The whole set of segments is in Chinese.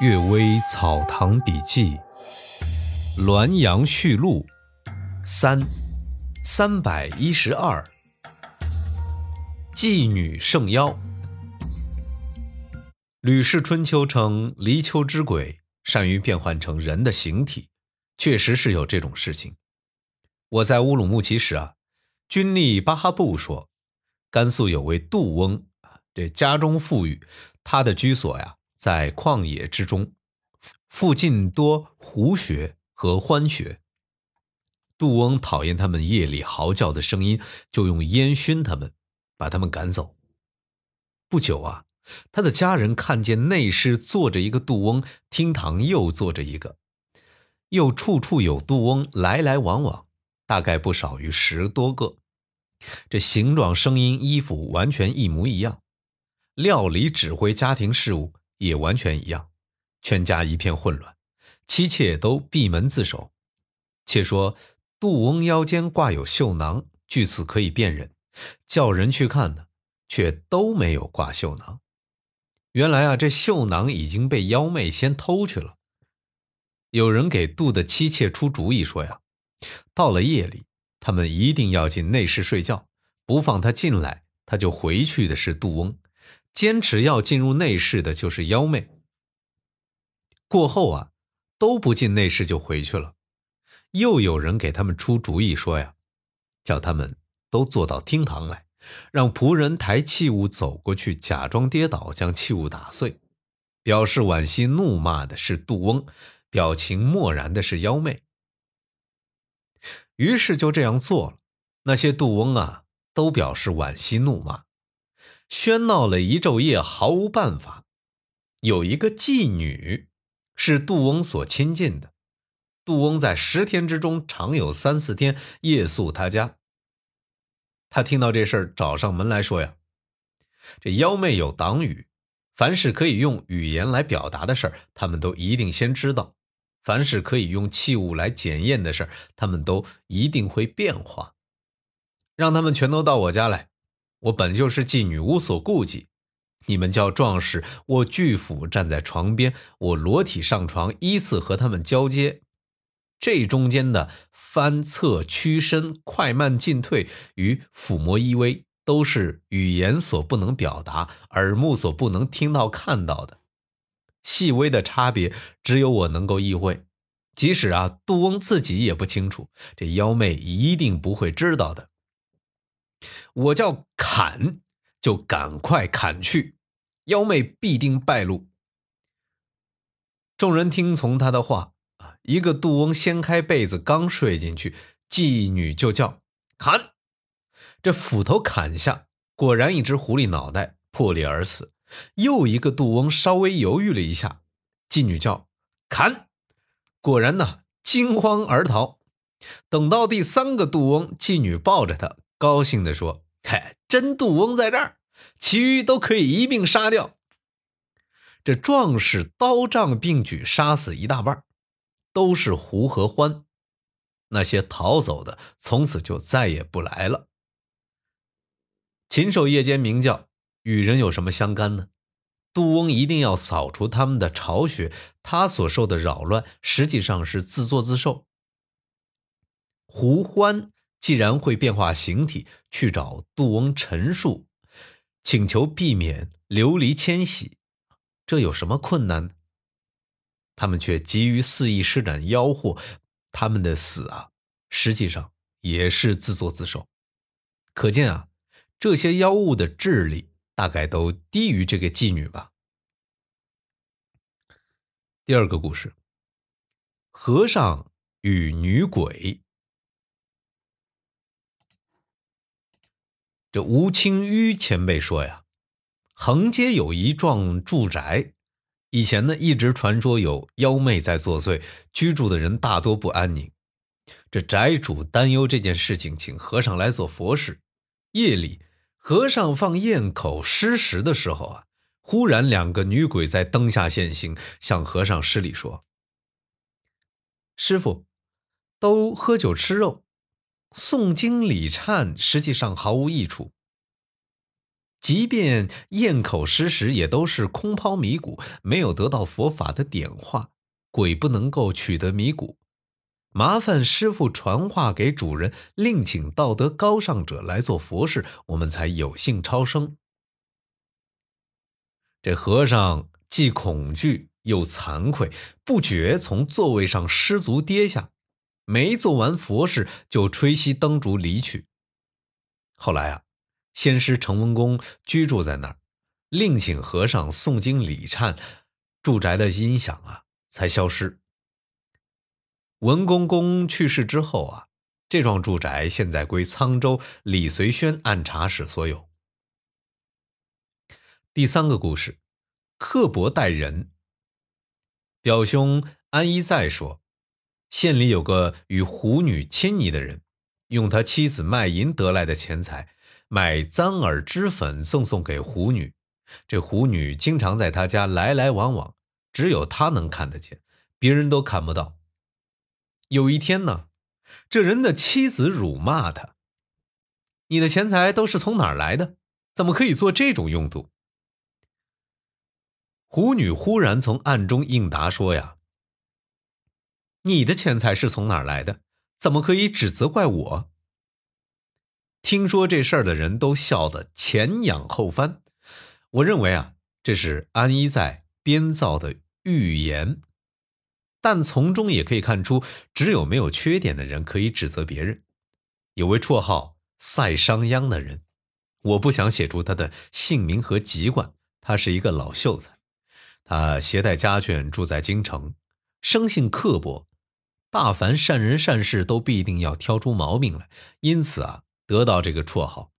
《岳微草堂笔记》《滦阳序录》三三百一十二，妓女圣妖。吕氏春秋称离丘之鬼善于变换成人的形体，确实是有这种事情。我在乌鲁木齐时啊，军吏巴哈布说，甘肃有位杜翁，这家中富裕，他的居所呀。在旷野之中，附近多狐穴和獾穴。杜翁讨厌他们夜里嚎叫的声音，就用烟熏他们，把他们赶走。不久啊，他的家人看见内室坐着一个杜翁，厅堂又坐着一个，又处处有杜翁来来往往，大概不少于十多个。这形状、声音、衣服完全一模一样，料理、指挥家庭事务。也完全一样，全家一片混乱，妻妾都闭门自守。且说杜翁腰间挂有绣囊，据此可以辨认。叫人去看呢，却都没有挂绣囊。原来啊，这绣囊已经被妖妹先偷去了。有人给杜的妻妾出主意说呀，到了夜里，他们一定要进内室睡觉，不放他进来，他就回去的是杜翁。坚持要进入内室的就是妖媚。过后啊，都不进内室就回去了。又有人给他们出主意说呀，叫他们都坐到厅堂来，让仆人抬器物走过去，假装跌倒，将器物打碎，表示惋惜怒骂的是杜翁，表情漠然的是妖媚。于是就这样做了。那些杜翁啊，都表示惋惜怒骂。喧闹了一昼夜，毫无办法。有一个妓女是杜翁所亲近的，杜翁在十天之中常有三四天夜宿他家。他听到这事儿，找上门来说呀：“这妖媚有党羽，凡是可以用语言来表达的事儿，他们都一定先知道；凡是可以用器物来检验的事儿，他们都一定会变化。让他们全都到我家来。”我本就是妓女，无所顾忌。你们叫壮士，我巨斧站在床边，我裸体上床，依次和他们交接。这中间的翻侧、屈伸、快慢进退与抚摸依偎，都是语言所不能表达、耳目所不能听到、看到的。细微的差别，只有我能够意会。即使啊，杜翁自己也不清楚，这妖妹一定不会知道的。我叫砍，就赶快砍去，妖媚必定败露。众人听从他的话啊，一个杜翁掀开被子，刚睡进去，妓女就叫砍，这斧头砍下，果然一只狐狸脑袋破裂而死。又一个杜翁稍微犹豫了一下，妓女叫砍，果然呢惊慌而逃。等到第三个杜翁，妓女抱着他。高兴地说：“嗨，真杜翁在这儿，其余都可以一并杀掉。”这壮士刀杖并举，杀死一大半，都是胡和欢。那些逃走的，从此就再也不来了。禽兽夜间鸣叫，与人有什么相干呢？杜翁一定要扫除他们的巢穴，他所受的扰乱，实际上是自作自受。胡欢。既然会变化形体，去找杜翁陈述，请求避免流离迁徙，这有什么困难？他们却急于肆意施展妖惑，他们的死啊，实际上也是自作自受。可见啊，这些妖物的智力大概都低于这个妓女吧。第二个故事：和尚与女鬼。这吴清淤前辈说呀，横街有一幢住宅，以前呢一直传说有妖媚在作祟，居住的人大多不安宁。这宅主担忧这件事情，请和尚来做佛事。夜里，和尚放焰口施食的时候啊，忽然两个女鬼在灯下现形，向和尚施礼说：“师傅，都喝酒吃肉。”诵经礼忏实际上毫无益处。即便咽口食时，也都是空抛米谷，没有得到佛法的点化，鬼不能够取得米谷。麻烦师傅传话给主人，另请道德高尚者来做佛事，我们才有幸超生。这和尚既恐惧又惭愧，不觉从座位上失足跌下，没做完佛事就吹熄灯烛离去。后来啊。先师成文公居住在那儿，另请和尚诵经礼忏，住宅的音响啊才消失。文公公去世之后啊，这幢住宅现在归沧州李随轩按察使所有。第三个故事，刻薄待人。表兄安一再说，县里有个与狐女亲昵的人，用他妻子卖淫得来的钱财。买簪耳脂粉送送给狐女，这狐女经常在他家来来往往，只有他能看得见，别人都看不到。有一天呢，这人的妻子辱骂他：“你的钱财都是从哪儿来的？怎么可以做这种用途？”狐女忽然从暗中应答说：“呀，你的钱财是从哪儿来的？怎么可以只责怪我？”听说这事儿的人都笑得前仰后翻。我认为啊，这是安一在编造的预言，但从中也可以看出，只有没有缺点的人可以指责别人。有位绰号赛商鞅的人，我不想写出他的姓名和籍贯。他是一个老秀才，他携带家眷住在京城，生性刻薄，大凡善人善事都必定要挑出毛病来，因此啊。得到这个绰号。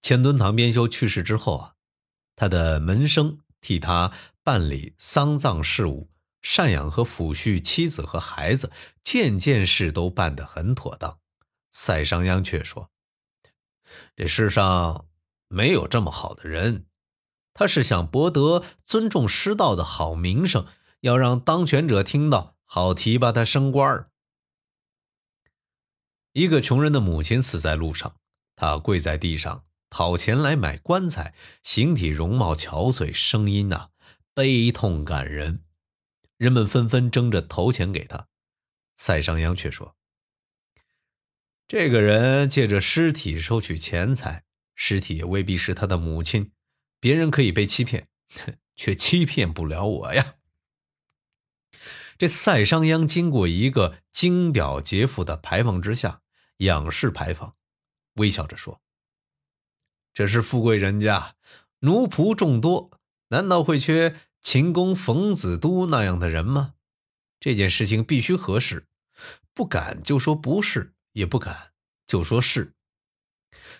钱敦堂编修去世之后啊，他的门生替他办理丧葬事务，赡养和抚恤妻子和孩子，件件事都办得很妥当。赛商鞅却说：“这世上没有这么好的人，他是想博得尊重师道的好名声，要让当权者听到，好提拔他升官儿。”一个穷人的母亲死在路上，他跪在地上讨钱来买棺材，形体容貌憔悴，声音呐悲痛感人，人们纷纷争着投钱给他。赛商鞅却说：“这个人借着尸体收取钱财，尸体也未必是他的母亲，别人可以被欺骗，却欺骗不了我呀。”这赛商鞅经过一个金表杰夫的牌坊之下。仰视牌坊，微笑着说：“这是富贵人家，奴仆众多，难道会缺秦公冯子都那样的人吗？这件事情必须核实，不敢就说不是，也不敢就说是。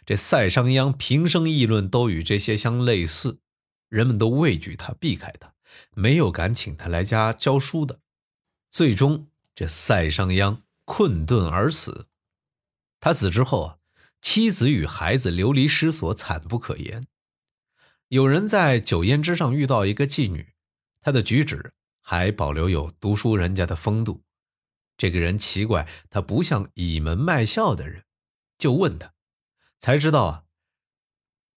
这赛商鞅平生议论都与这些相类似，人们都畏惧他，避开他，没有敢请他来家教书的。最终，这赛商鞅困顿而死。”他死之后啊，妻子与孩子流离失所，惨不可言。有人在酒宴之上遇到一个妓女，她的举止还保留有读书人家的风度。这个人奇怪，他不像倚门卖笑的人，就问他，才知道啊，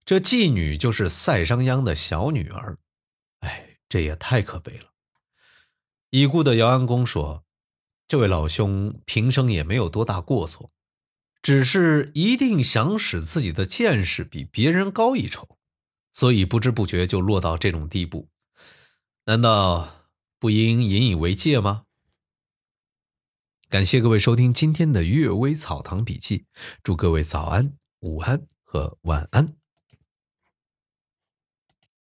这妓女就是赛商鞅的小女儿。哎，这也太可悲了。已故的姚安公说，这位老兄平生也没有多大过错。只是一定想使自己的见识比别人高一筹，所以不知不觉就落到这种地步。难道不应引以为戒吗？感谢各位收听今天的《阅微草堂笔记》，祝各位早安、午安和晚安。